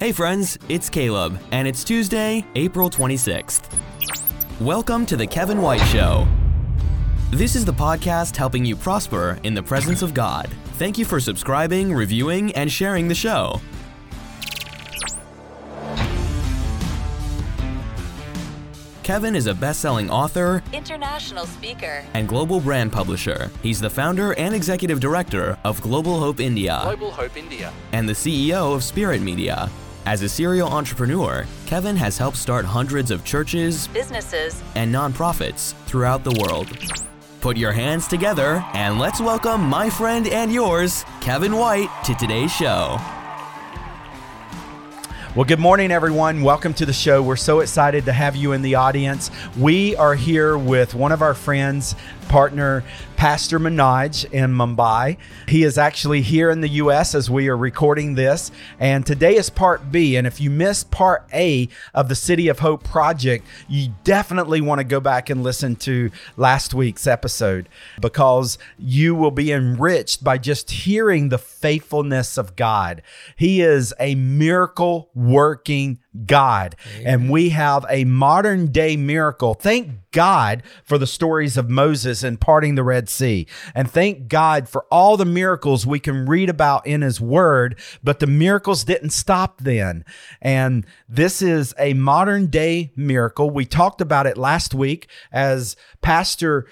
Hey friends, it's Caleb, and it's Tuesday, April 26th. Welcome to The Kevin White Show. This is the podcast helping you prosper in the presence of God. Thank you for subscribing, reviewing, and sharing the show. Kevin is a best selling author international speaker, and global brand publisher. He's the founder and executive director of Global Hope India Global Hope India. and the CEO of Spirit Media. As a serial entrepreneur, Kevin has helped start hundreds of churches businesses, and nonprofits throughout the world. Put your hands together and let's welcome my friend and yours, Kevin White, to today's show. Well, good morning, everyone. Welcome to the show. We're so excited to have you in the audience. We are here with one of our friends, partner, Pastor Manoj in Mumbai. He is actually here in the U.S. as we are recording this. And today is part B. And if you missed part A of the City of Hope project, you definitely want to go back and listen to last week's episode because you will be enriched by just hearing the faithfulness of God. He is a miracle working God. And we have a modern day miracle. Thank God for the stories of Moses and parting the Red Sea. And thank God for all the miracles we can read about in his word, but the miracles didn't stop then. And this is a modern day miracle. We talked about it last week as Pastor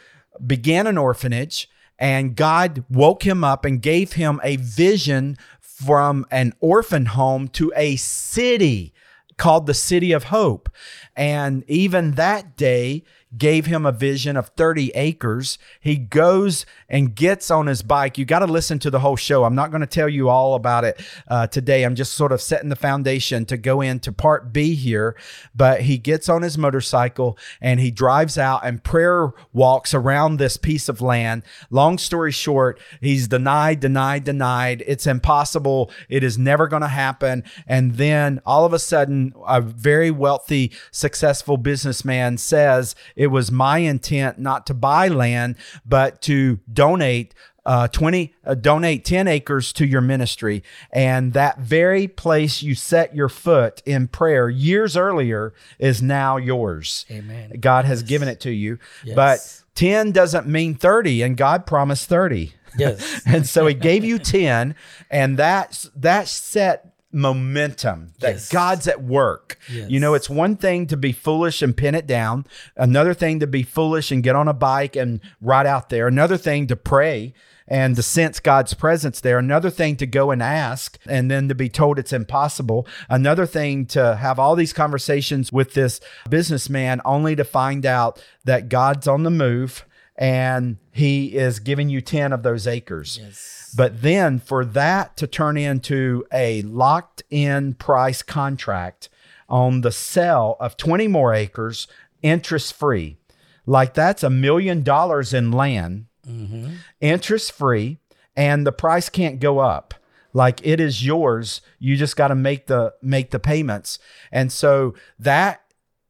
began an orphanage and God woke him up and gave him a vision from an orphan home to a city called the City of Hope. And even that day, gave him a vision of 30 acres. He goes and gets on his bike. You got to listen to the whole show. I'm not going to tell you all about it uh, today. I'm just sort of setting the foundation to go into part B here. But he gets on his motorcycle and he drives out and prayer walks around this piece of land. Long story short, he's denied, denied, denied. It's impossible. It is never going to happen. And then all of a sudden, a very wealthy, successful businessman says, it was my intent not to buy land, but to donate uh, 20 uh, donate 10 acres to your ministry and that very place you set your foot in prayer years earlier is now yours Amen. god has given it to you Yes. but 10 doesn't mean 30 and god promised 30 Yes. and so he gave you 10 and that's that set momentum that Yes. god's at work Yes. you know it's one thing to be foolish and pin it down another thing to be foolish and get on a bike and ride out there another thing to pray and to sense God's presence there. Another thing to go and ask and then to be told it's impossible. Another thing to have all these conversations with this businessman only to find out that God's on the move and he is giving you 10 of those acres. Yes. But then for that to turn into a locked in price contract on the sale of 20 more acres, interest free, like that's a million dollars in land, mm-hmm. interest free, and the price can't go up. Like it is yours. You just got to make the make the payments. And so that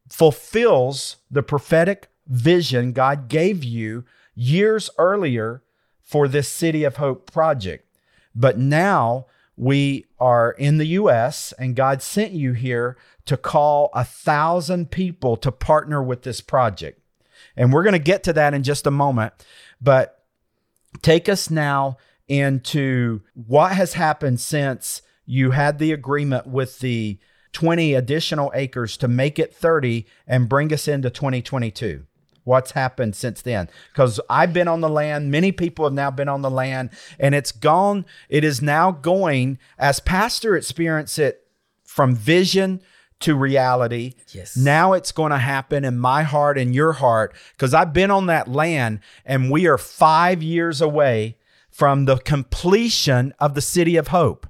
fulfills the prophetic vision God gave you years earlier for this City of Hope project. But now we are in the US and God sent you here to call a thousand people to partner with this project. And we're going to get to that in just a moment. But take us now into what has happened since you had the agreement with the 20 additional acres to make it 30 and bring us into 2022 what's happened since then because i've been on the land many people have now been on the land and it's gone it is now going as pastor experience it from vision to reality Yes. now it's going to happen in my heart and your heart because I've been on that land and we are five years away from the completion of the city of hope.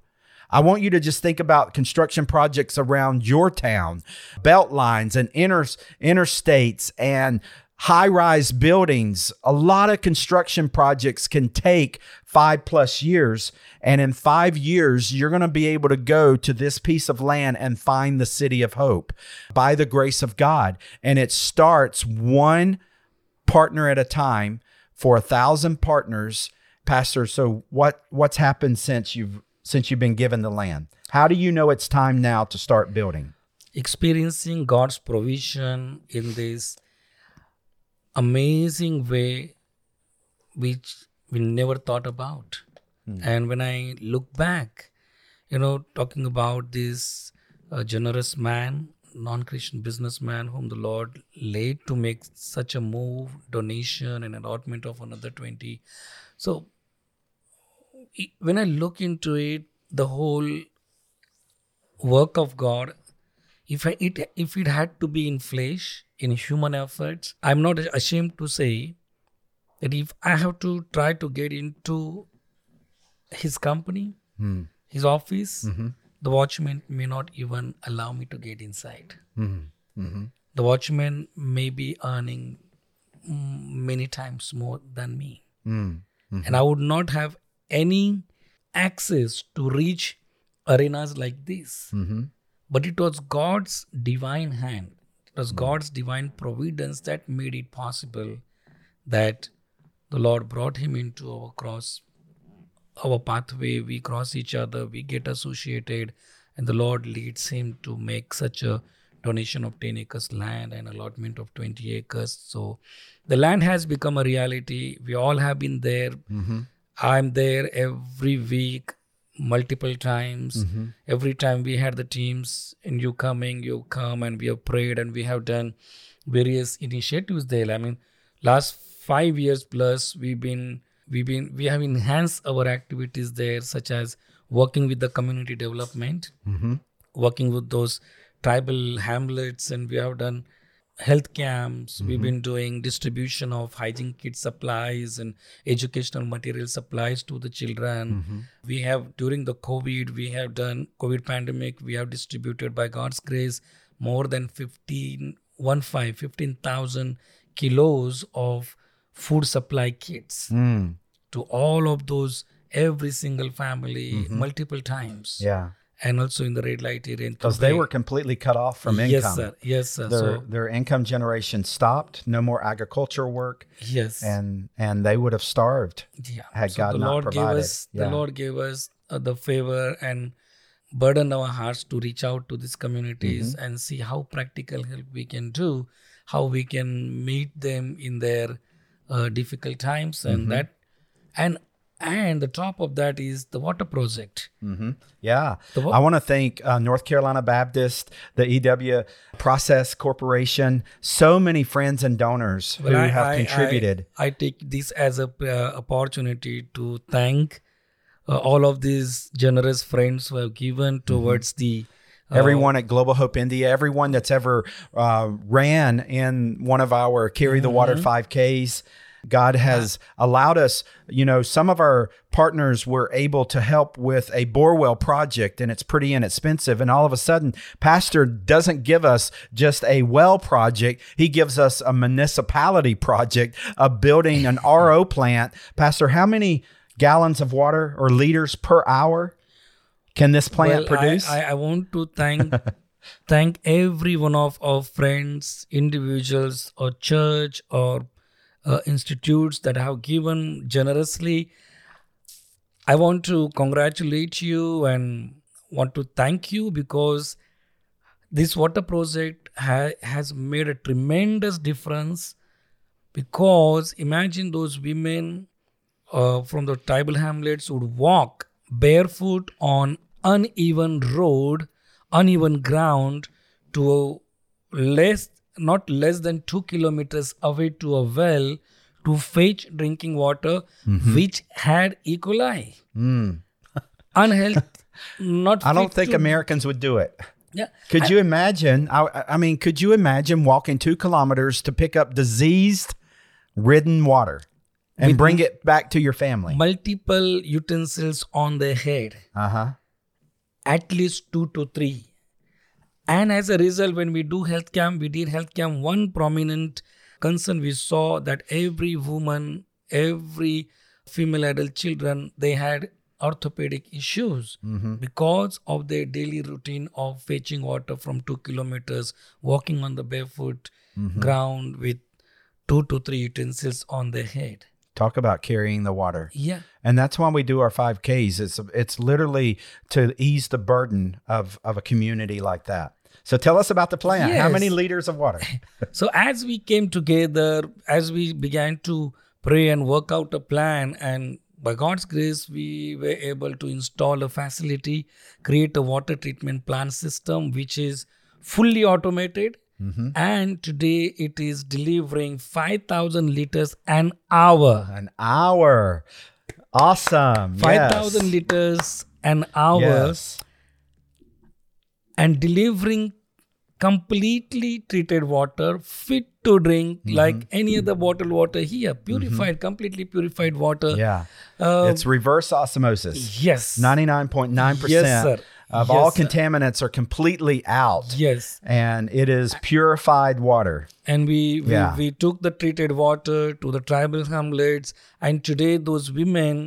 I want you to just think about construction projects around your town, belt lines and inter, interstates and high rise buildings. A lot of construction projects can take five plus years. And in five years, you're going to be able to go to this piece of land and find the city of hope by the grace of God. And it starts one partner at a time for a thousand partners. Pastor, so what what's happened since you've since you've been given the land? How do you know it's time now to start building? experiencing God's provision in this amazing way, which we never thought about. And when I look back, you know, talking about this uh, generous man, non Christian businessman whom the Lord laid to make such a move, donation, and allotment of another 20. So, when I look into it, the whole work of God, if I, it if it had to be in flesh, in human efforts, I'm not ashamed to say that if I have to try to get into his company, hmm. his office, mm-hmm. the watchman may not even allow me to get inside. Mm-hmm. Mm-hmm. The watchman may be earning mm, many times more than me. Mm. And I would not have any access to reach arenas like this. But it was God's divine hand, it was hmm. God's divine providence that made it possible that the Lord brought him into our cross, our pathway. We cross each other, we get associated, and the Lord leads him to make such a donation of 10 acres land and allotment of 20 acres. So the land has become a reality. We all have been there. Mm-hmm. I'm there every week, multiple times. Mm-hmm. Every time we had the teams and you coming, you come and we have prayed and we have done various initiatives there. I mean, last five years plus we've been we've been we have enhanced our activities there, such as working with the community development, mm-hmm. working with those tribal hamlets, and we have done health camps. We've mm-hmm. been doing distribution of hygiene kit supplies and educational material supplies to the children. Mm-hmm. We have during the covid we have done covid pandemic we have distributed by god's grace more than 15 one five 15000 kilos of food supply kits hmm. to all of those every single family mm-hmm. multiple times. Yeah. And also in the red light area Because they were completely cut off from income. yes sir yes sir Their, so their income generation stopped. No more agricultural work, yes and and they would have starved yeah. had God the not Lord provided. gave us the Lord gave us uh, the favor and burden our hearts to reach out to these communities Mm-hmm. and see how practical help we can do, how we can meet them in their uh, difficult times, and Mm-hmm. that and and the top of that is the water project. Yeah. The what? I want to thank uh, North Carolina Baptist, the EW Process Corporation, so many friends and donors who I- have I- contributed. I, I take this as a uh, opportunity to thank uh, all of these generous friends who have given towards the uh, Everyone at Global Hope India, everyone that's ever uh, ran in one of our Carry the Water 5Ks. God has allowed us, you know, some of our partners were able to help with a borewell project and it's pretty inexpensive. And all of a sudden, Pastor doesn't give us just a well project, he gives us a municipality project of building an RO plant. Pastor, how many gallons of water or liters per hour can this plant Well, I- produce? I, I want to thank thank every one of our friends, individuals, or church or uh, institutes that have given generously. I want to congratulate you and want to thank you because this water project ha- has made a tremendous difference because imagine those women uh, from the tribal hamlets would walk barefoot on uneven road uneven ground to a less not less than 2 kilometers away to a well to fetch drinking water which had e coli unhealthy not I don't think to- Americans would do it. yeah Could you imagine? I, I mean, could you imagine walking two kilometers to pick up diseased ridden water and bring it back to your family? multiple utensils on their head Uh huh. at least two to three. And as a result, when we do health camp, we did health camp. One prominent concern we saw that every woman, every female adult children, they had orthopedic issues mm-hmm. because of their daily routine of fetching water from two kilometers, walking on the barefoot mm-hmm. ground with two to three utensils on their head. Talk about carrying the water. Yeah. And that's why we do our 5Ks. It's it's literally to ease the burden of of a community like that. So tell us about the plant. How many liters of water? So as we came together, as we began to pray and work out a plan, and by God's grace, we were able to install a facility, create a water treatment plant system, which is fully automated. Mm-hmm. And today it is delivering 5,000 liters an hour. An hour. Awesome. 5,000 yes. liters an hour. Yes. And delivering completely treated water fit to drink Mm-hmm. like any other bottled water here purified completely purified water Yeah. Uh, it's reverse osmosis. yes 99.9% Yes, sir. of Yes, all sir. contaminants are completely out. yes And it is purified water. and we we, Yeah. we took the treated water to the tribal hamlets and today those women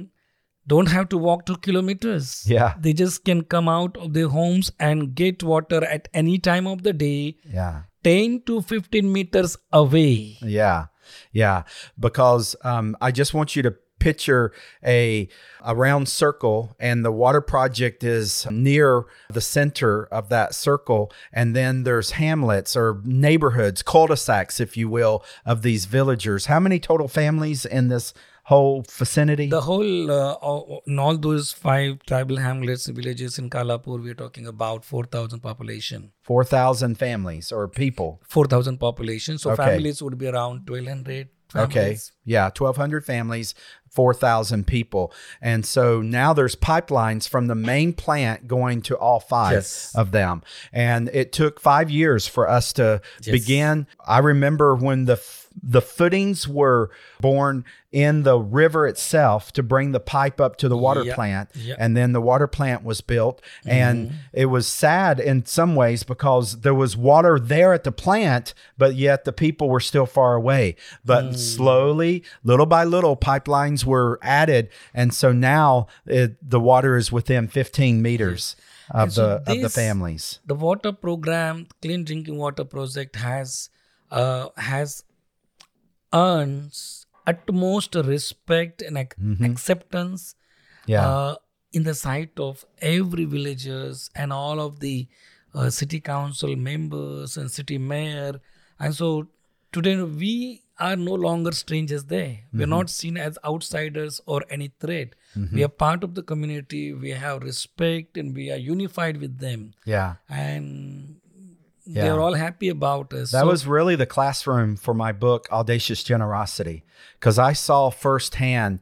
don't have to walk two kilometers Yeah. they just can come out of their homes and get water at any time of the day Yeah. 10 to 15 meters away Yeah, yeah. Because um, I just want you to picture a a round circle, and the water project is near the center of that circle, and then there's hamlets or neighborhoods, cul-de-sacs, if you will, of these villagers. How many total families in this whole vicinity? The whole, uh, all- in all those five tribal hamlets, villages in Khalapur, we're talking about 4,000 population. Four thousand families or people. 4,000 population. So Okay. families would be around 1,200 Okay. Yeah, 1,200 families, 4,000 people. And so now there's pipelines from the main plant going to all five Yes. of them. And it took five years for us to Yes. begin. I remember when the the footings were born in the river itself to bring the pipe up to the water Yeah. plant Yeah. and then the water plant was built and mm-hmm. it was sad in some ways because there was water there at the plant but yet the people were still far away but mm. slowly little by little pipelines were added. And so now it, the water is within 15 meters of And so the of the families. The water program, Clean Drinking Water Project, has uh, has earns utmost respect and ac- acceptance Mm-hmm. yeah. uh, in the sight of every villagers and all of the uh, city council members and city mayor. And so today we are no longer strangers there. We're mm-hmm. not seen as outsiders or any threat. Mm-hmm. We are part of the community. We have respect and we are unified with them. Yeah. And Yeah. they're all happy about us. That So- was really the classroom for my book, Audacious Generosity, because I saw firsthand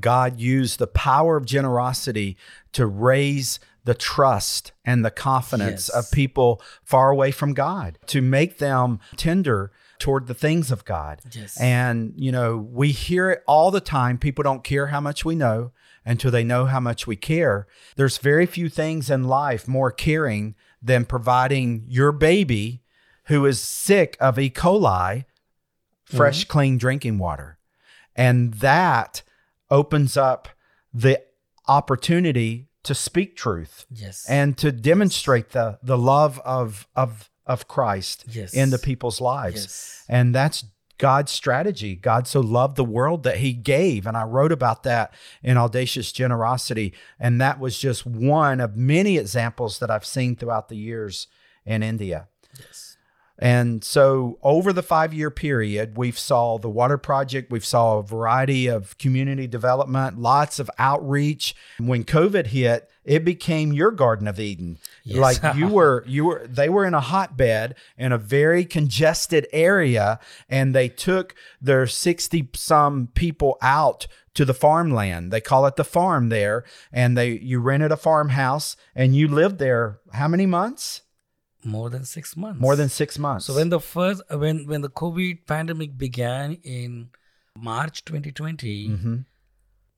God use the power of generosity to raise the trust and the confidence Yes. of people far away from God, to make them tender toward the things of God. Yes. And, you know, we hear it all the time. People don't care how much we know until they know how much we care. There's very few things in life more caring than providing your baby who is sick of E. coli fresh, mm-hmm. clean drinking water. And that opens up the opportunity to speak truth yes and to demonstrate the, the love of, of, of Christ Yes. the people's lives. Yes. And that's God's strategy. God so loved the world that he gave. And I wrote about that in Audacious Generosity. And that was just one of many examples that I've seen throughout the years in India. yes And so over the five year period, we've saw the water project, we've saw a variety of community development, lots of outreach. When COVID hit, it became your Garden of Eden. Yes. Like you were, you were, they were in a hotbed in a very congested area, and they took their 60 some people out to the farmland. They call it the farm there. And they, you rented a farmhouse and you lived there how many months? more than six months More than six months. So when the first when when the COVID pandemic began in March 2020, Mm-hmm.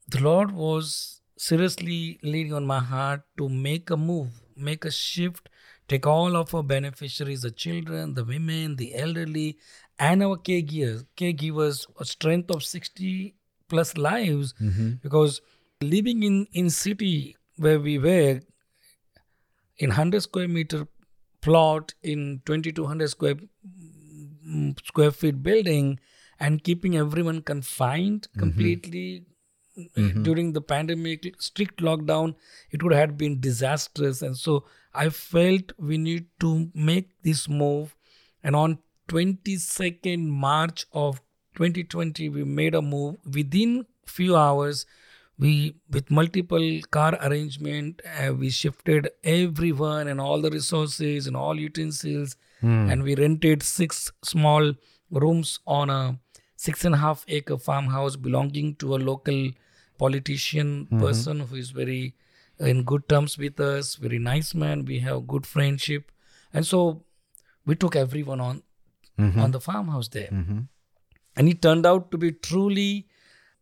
the Lord was seriously leaning on my heart to make a move, make a shift, take all of our beneficiaries, the children, the women, the elderly, and our caregivers, caregivers, a strength of 60 plus lives, Mm-hmm. because living in in city where we were in 100 square meter plot in 2200 square mm, square feet building and keeping everyone confined completely during the pandemic, strict lockdown, it would have been disastrous. And so I felt we need to make this move. And on 22nd March of 2020, we made a move. Within few hours, we with multiple car arrangement, uh, we shifted everyone and all the resources and all utensils, and we rented six small rooms on a six and a half acre farmhouse belonging to a local politician mm-hmm. person who is very uh, in good terms with us, very nice man. We have good friendship, and so we took everyone on mm-hmm. on the farmhouse there, mm-hmm. and it turned out to be truly,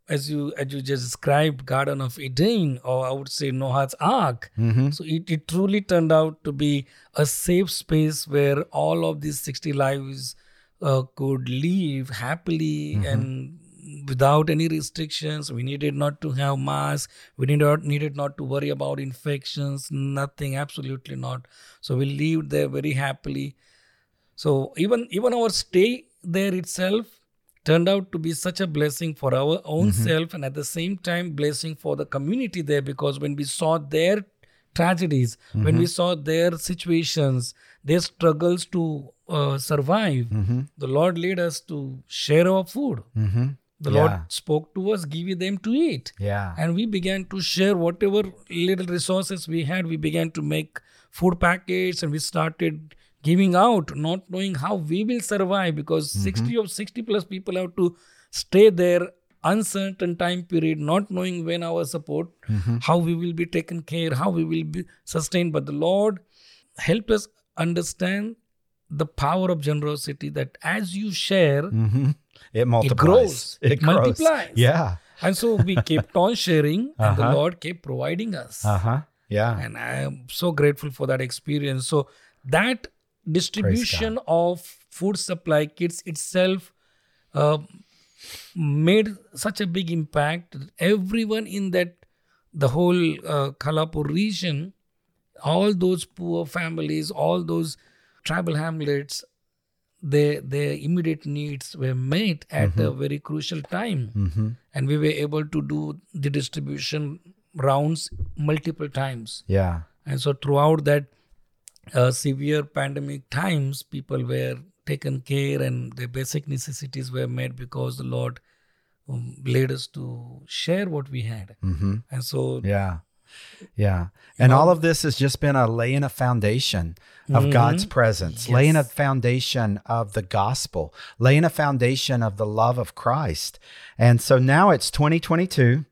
as you as you just described, Garden of Eden, or I would say Noah's Ark. So it, it truly turned out to be a safe space where all of these sixty lives uh, could live happily and without any restrictions. We needed not to have masks. We needed needed not to worry about infections. Nothing, absolutely not. So we lived there very happily. So even even our stay there itself turned out to be such a blessing for our own self and at the same time blessing for the community there because when we saw their tragedies. When mm-hmm. we saw their situations their struggles to uh, survive mm-hmm. the lord led us to share our food. Mm-hmm. The Yeah. lord spoke to us give them to eat. Yeah. and we began to share whatever little resources we had. We began to make food packets and we started giving out not knowing how we will survive because 60 or 60 plus people have to stay there uncertain time period not knowing when our support how we will be taken care how we will be sustained but the lord helped us understand the power of generosity that as you share hmm It multiplies. grows. It It grows. multiplies. Yeah. and so we kept on sharing and the Uh-huh. lord kept providing us Uh huh. Yeah. and i am so grateful for that experience so that distribution of food supply kits itself uh, made such a big impact everyone in that the whole uh, Khalapur region all those poor families all those tribal hamlets their their immediate needs were met at a very crucial time Mm-hmm. and we were able to do the distribution rounds multiple times Yeah. and so throughout that uh, severe pandemic times people were taken care and their basic necessities were met because the lord um, led us to share what we had Mm-hmm. and so Yeah. Yeah. And all of this has just been a laying a foundation of God's presence, laying a foundation of the gospel, laying a foundation of the love of Christ. And so now it's 2022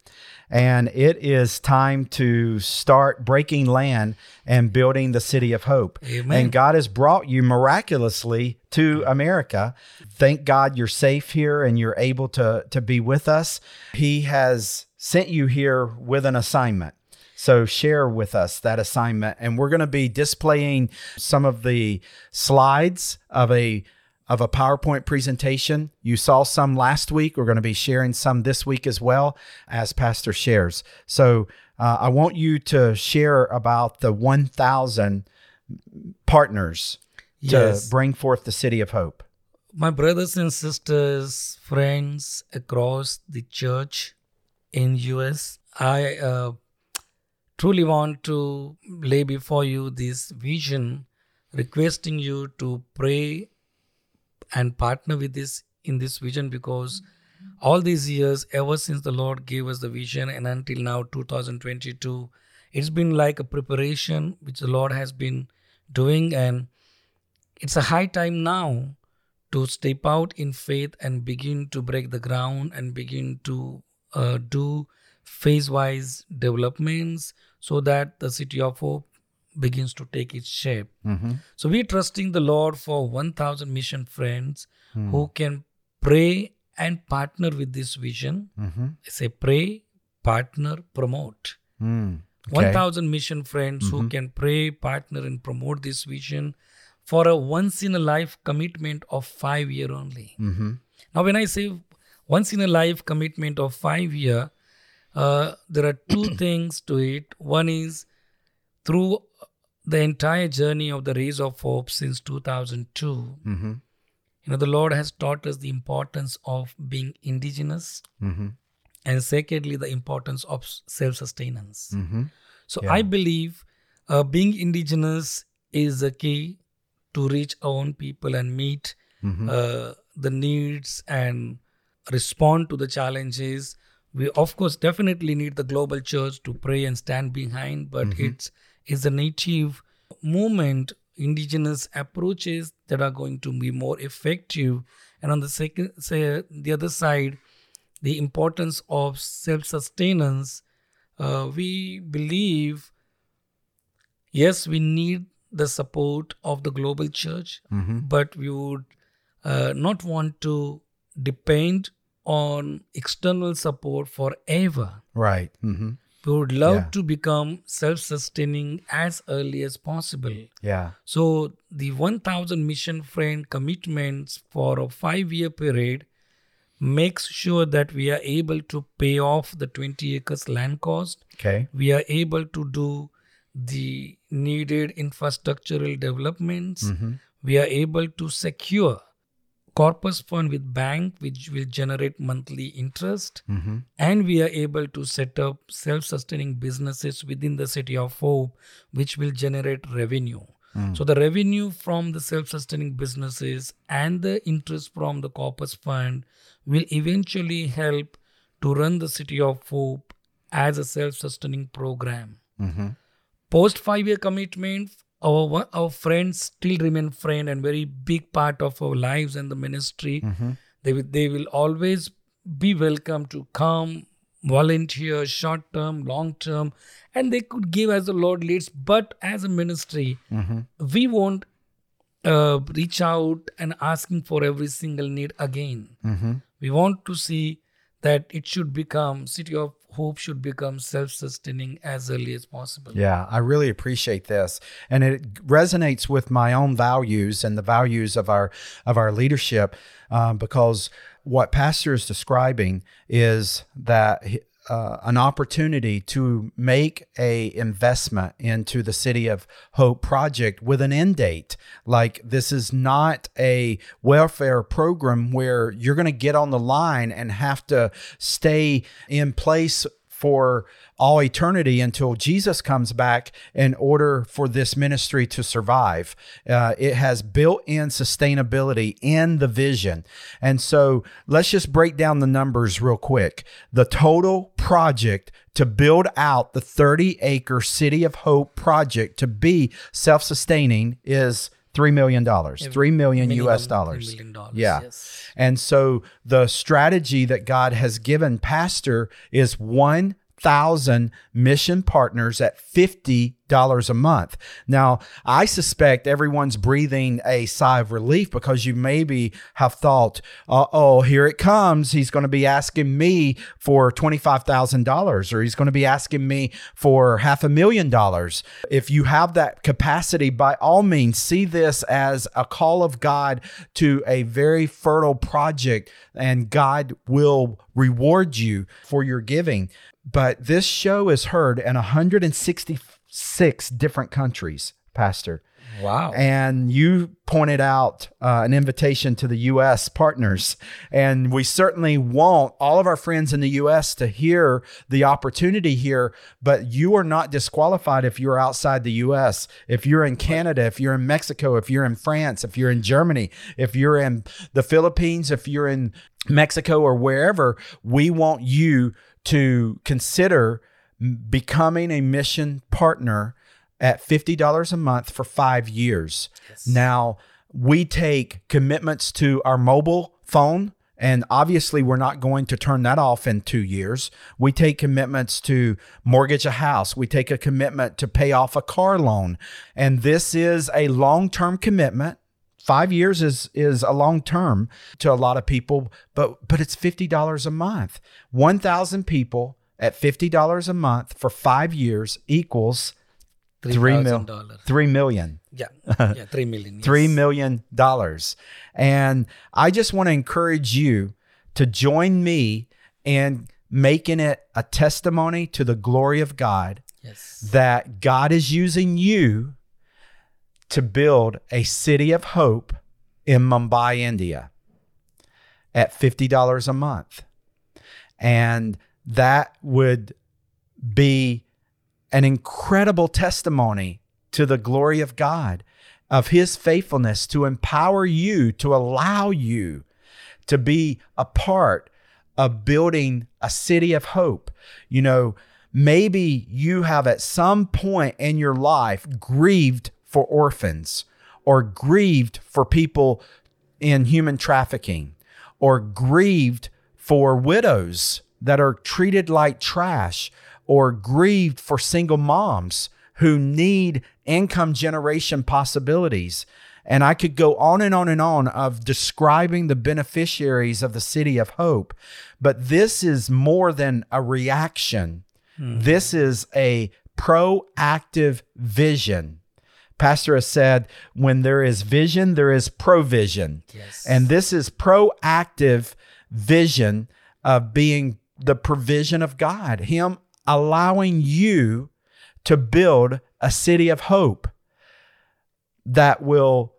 and it is time to start breaking land and building the city of hope. Amen. And God has brought you miraculously to America. Thank God you're safe here and you're able to to be with us. He has sent you here with an assignment. So share with us that assignment and we're going to be displaying some of the slides of a of a PowerPoint presentation. You saw some last week. We're going to be sharing some this week as well as Pastor shares. So uh, I want you to share about the 1,000 partners Yes. to bring forth the city of hope. my brothers and sisters friends across the church in us i uh, truly want to lay before you this vision requesting you to pray and partner with this in this vision because all these years ever since the lord gave us the vision and until now 2022 it's been like a preparation which the lord has been doing and it's a high time now to step out in faith and begin to break the ground and begin to uh, do phase wise developments so that the city of hope begins to take its shape. Mm-hmm. So we're trusting the Lord for 1,000 mission friends hmm. who can pray and partner with this vision. Mm-hmm. I say pray, partner, promote. Mm. Okay. 1000 mission friends who mm-hmm. can pray, partner, and promote this vision for a once in a life commitment of five year only. Now, when I say once in a life commitment of five year, uh, there are two things to it. One is through the entire journey of the Rays of Hope since 2002, You know, the Lord has taught us the importance of being indigenous, Mm-hmm. and secondly, the importance of self sustenance. Mm-hmm. So Yeah. I believe uh, being indigenous is the key to reach our own people and meet Mm-hmm. uh, the needs and respond to the challenges. We of course definitely need the global church to pray and stand behind, but Mm-hmm. it's it's a native movement, indigenous approaches that are going to be more effective. And on the second, say the other side, the importance of self-sustenance. Uh, we believe, yes, we need the support of the global church, Mm-hmm. but we would uh, not want to depend on external support forever. Right. Mm-hmm. We would love Yeah. to become self sustaining as early as possible. Yeah. So, the 1000 mission friend commitments for a five year period makes sure that we are able to pay off the 20 acres land cost. Okay. We are able to do the needed infrastructural developments. Mm-hmm. We are able to secure corpus fund with bank which will generate monthly interest Mm-hmm. and we are able to set up self-sustaining businesses within the city of hope which will generate revenue so the revenue from the self-sustaining businesses and the interest from the corpus fund will eventually help to run the city of hope as a self-sustaining program Mm-hmm. post five year commitment our our friends still remain friend and very big part of our lives and the ministry Mm-hmm. they will they will always be welcome to come volunteer short term long term and they could give as the lord leads but as a ministry Mm-hmm. we won't uh, reach out and asking for every single need again Mm-hmm. we want to see that it should become city of hope should become self-sustaining as early as possible Yeah, I really appreciate this, and it resonates with my own values and the values of our of our leadership, um, because what Pastor is describing is that. Uh, an opportunity to make a investment into the city of hope project with an end date. Like this is not a welfare program where you're going to get on the line and have to stay in place for all eternity until Jesus comes back in order for this ministry to survive. Uh, it has built in sustainability in the vision. And so let's just break down the numbers real quick. The total project to build out the 30 acre City of Hope project to be self sustaining is. $3 million, $3 million Minimum US dollars. million dollars, Yeah. yes. And so the strategy that God has given Pastor is 1,000 mission partners at $50 a month. Now, I suspect everyone's breathing a sigh of relief because you maybe have thought, oh, here it comes. He's going to be asking me for $25,000 or he's going to be asking me for half a million dollars. If you have that capacity, by all means, see this as a call of God to a very fertile project, and God will reward you for your giving. But this show is heard in 166 different countries, Pastor. Wow. And you pointed out uh, an invitation to the U.S. partners. And we certainly want all of our friends in the U.S. to hear the opportunity here, but you are not disqualified if you're outside the U.S. If you're in Canada, if you're in Mexico, if you're in France, if you're in Germany, if you're in the Philippines, if you're in Mexico or wherever, we want you to consider becoming a mission partner at $50 a month for five years. Now, we take commitments to our mobile phone. And obviously, we're not going to turn that off in two years. We take commitments to mortgage a house. We take a commitment to pay off a car loan. And this is a long term commitment. Five years is is a long term to a lot of people, but but it's fifty dollars a month. One thousand people at fifty dollars a month for five years equals three mil, $3,000. three million. Yeah. Yeah. Three million. Three yes. million dollars. And I just want to encourage you to join me in making it a testimony to the glory of God Yes. that God is using you to build a city of hope in Mumbai, India at $50 a month. And that would be an incredible testimony to the glory of God, of His faithfulness to empower you, to allow you to be a part of building a city of hope. You know, maybe you have at some point in your life grieved for orphans or grieved for people in human trafficking or grieved for widows that are treated like trash or grieved for single moms who need income generation possibilities. And I could go on and on and on of describing the beneficiaries of the city of hope. But this is more than a reaction. Hmm. This is a proactive vision. Pastor has said, when there is vision, there is provision. Yes. And this is proactive vision of being the provision of God, Him allowing you to build a city of hope that will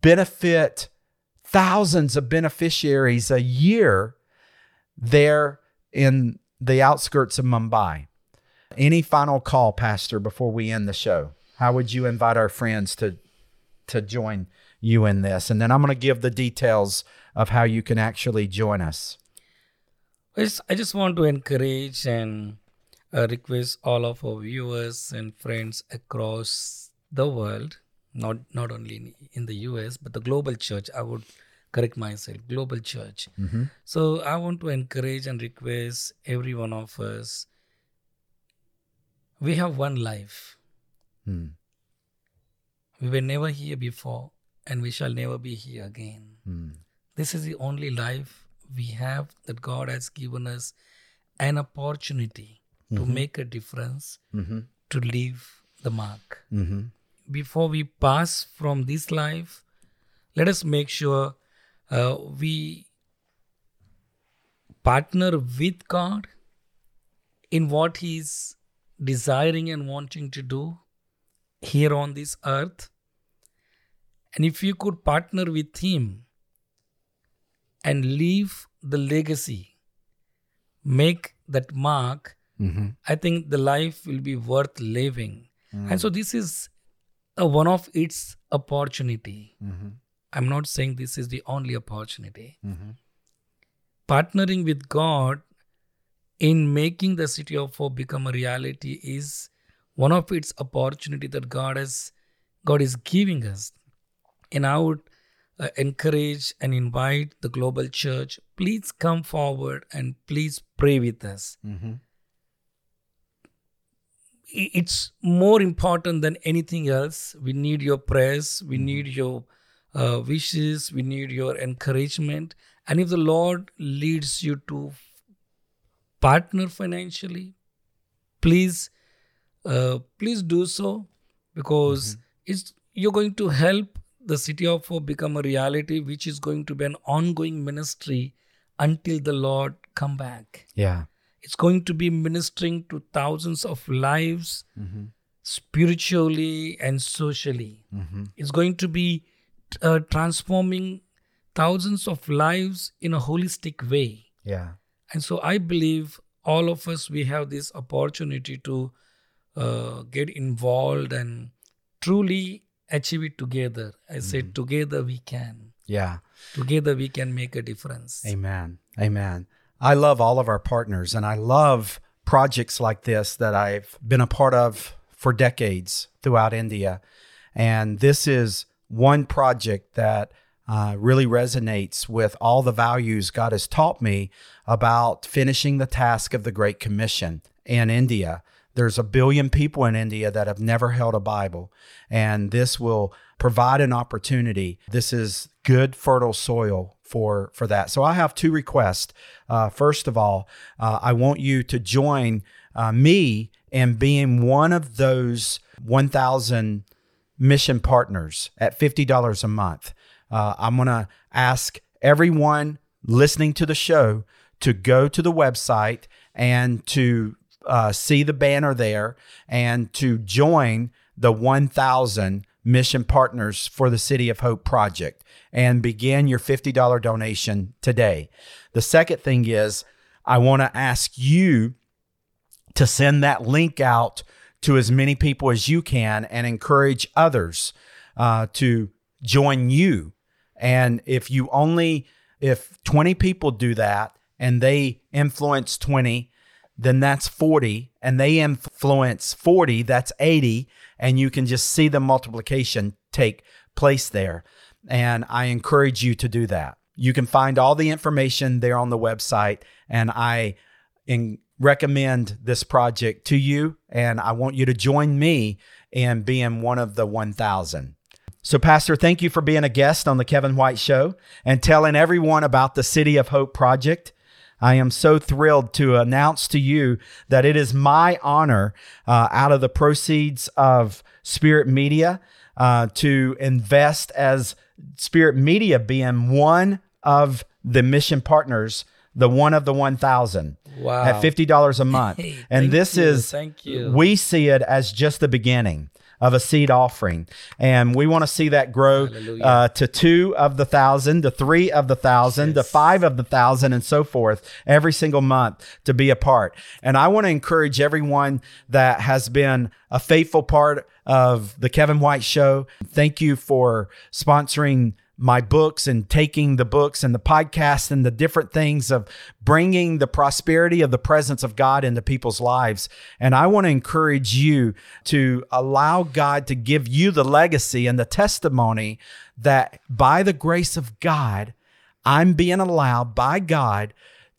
benefit thousands of beneficiaries a year there in the outskirts of Mumbai. Any final call, Pastor, before we end the show? How would you invite our friends to to join you in this? And then I'm going to give the details of how you can actually join us. I just, want to encourage and uh, request all of our viewers and friends across the world, not not only in, in the US, but the global church. I would correct myself, global church. So I want to encourage and request every one of us. We have one life. Hmm. We were never here before, and we shall never be here again. This is the only life we have that God has given us an opportunity to make a difference, to leave the mark. Before we pass from this life, let us make sure uh, we partner with God in what He's desiring and wanting to do here on this earth. And if you could partner with Him and leave the legacy, make that mark, mm-hmm. I think the life will be worth living. Mm. And so this is a one of its opportunity. Mm-hmm. I'm not saying this is the only opportunity. Mm-hmm. Partnering with God in making the city of hope become a reality is one of its opportunity that God has God is giving us. And I would uh, encourage and invite the global church, please come forward and please pray with us. I- It's more important than anything else. We need your prayers, we need your uh, wishes, we need your encouragement. And if the Lord leads you to partner financially, please, uh, please do so because it's you're going to help the city of hope become a reality, which is going to be an ongoing ministry until the Lord come back. Yeah. It's going to be ministering to thousands of lives spiritually and socially. It's going to be uh, transforming thousands of lives in a holistic way. Yeah. And so I believe all of us, we have this opportunity to uh, get involved and truly achieve it together. I said, together we can. Yeah. Together we can make a difference. Amen. Amen. I love all of our partners and I love projects like this that I've been a part of for decades throughout India. And this is one project that uh, really resonates with all the values God has taught me about finishing the task of the Great Commission in India. There's a billion people in India that have never held a Bible, and this will provide an opportunity. This is good, fertile soil for for that. So I have two requests. Uh, first of all, uh, I want you to join uh, me in being one of those 1,000 mission partners at $50 a month. Uh, I'm going to ask everyone listening to the show to go to the website and to uh, see the banner there and to join the 1,000 mission partners for the City of Hope project and begin your $50 donation today. The second thing is, I want to ask you to send that link out to as many people as you can and encourage others uh, to join you. And if you only, if 20 people do that and they influence 20, then that's 40. And they influence 40, that's 80. And you can just see the multiplication take place there. And I encourage you to do that. You can find all the information there on the website. And I in, recommend this project to you. And I want you to join me in being one of the 1,000. So, Pastor, thank you for being a guest on the Kevin White Show and telling everyone about the City of Hope project. I am so thrilled to announce to you that it is my honor, uh, out of the proceeds of Spirit Media, uh, to invest as Spirit Media being one of the mission partners, the one of the 1,000 Wow. at $50 a month. Hey, and this you, is, thank you. we see it as just the beginning of a seed offering. And we want to see that grow uh, to two of the thousand, to three of the thousand, to five of the thousand, and so forth every single month to be a part. And I want to encourage everyone that has been a faithful part of the Kevin White Show. Thank you for sponsoring my books and taking the books and the podcast and the different things of bringing the prosperity of the presence of God into people's lives. And I want to encourage you to allow God to give you the legacy and the testimony that by the grace of God, I'm being allowed by God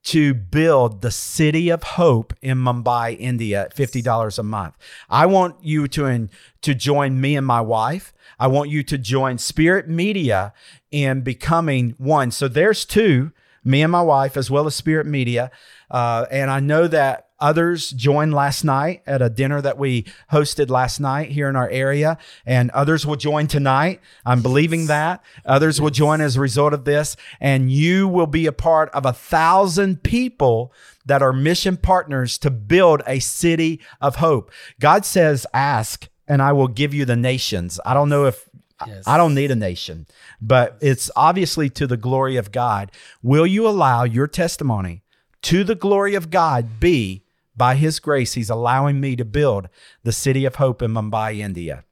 to build the city of hope in Mumbai, India at $50 a month. I want you to in, to join me and my wife. I want you to join Spirit Media in becoming one. So there's two, me and my wife, as well as Spirit Media. Uh, and I know that others joined last night at a dinner that we hosted last night here in our area, and others will join tonight. I'm believing that. Others will join as a result of this, and you will be a part of a thousand people that are mission partners to build a city of hope. God says, Ask, and I will give you the nations. I don't know if Yes. I don't need a nation, but it's obviously to the glory of God. Will you allow your testimony to the glory of God be by His grace? He's allowing me to build the city of hope in Mumbai, India.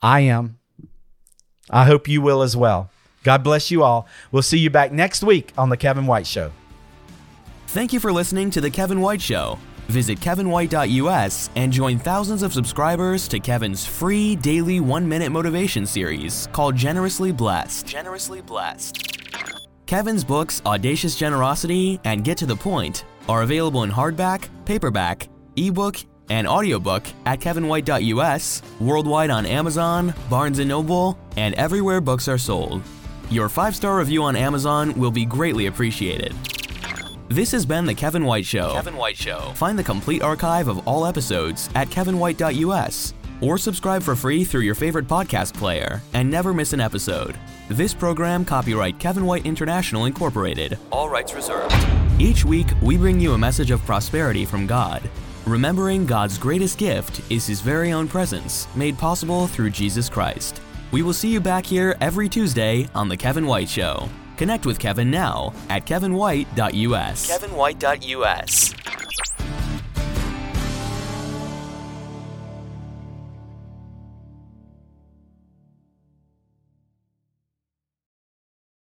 I am. I hope you will as well. God bless you all. We'll see you back next week on The Kevin White Show. Thank you for listening to The Kevin White Show. Visit kevinwhite.us and join thousands of subscribers to Kevin's free daily one minute motivation series called Generously Blessed. Generously Blessed. Kevin's books, Audacious Generosity and Get to the Point, are available in hardback, paperback, ebook, and audiobook at kevinwhite.us, worldwide on Amazon, Barnes & Noble, and everywhere books are sold. Your five-star review on Amazon will be greatly appreciated. This has been The Kevin White Show. Kevin White Show. Find the complete archive of all episodes at kevinwhite.us or subscribe for free through your favorite podcast player and never miss an episode. This program copyright Kevin White International Incorporated. All rights reserved. Each week, we bring you a message of prosperity from God. Remembering God's greatest gift is his very own presence, made possible through Jesus Christ. We will see you back here every Tuesday on The Kevin White Show. Connect with Kevin now at kevinwhite.us. kevinwhite.us.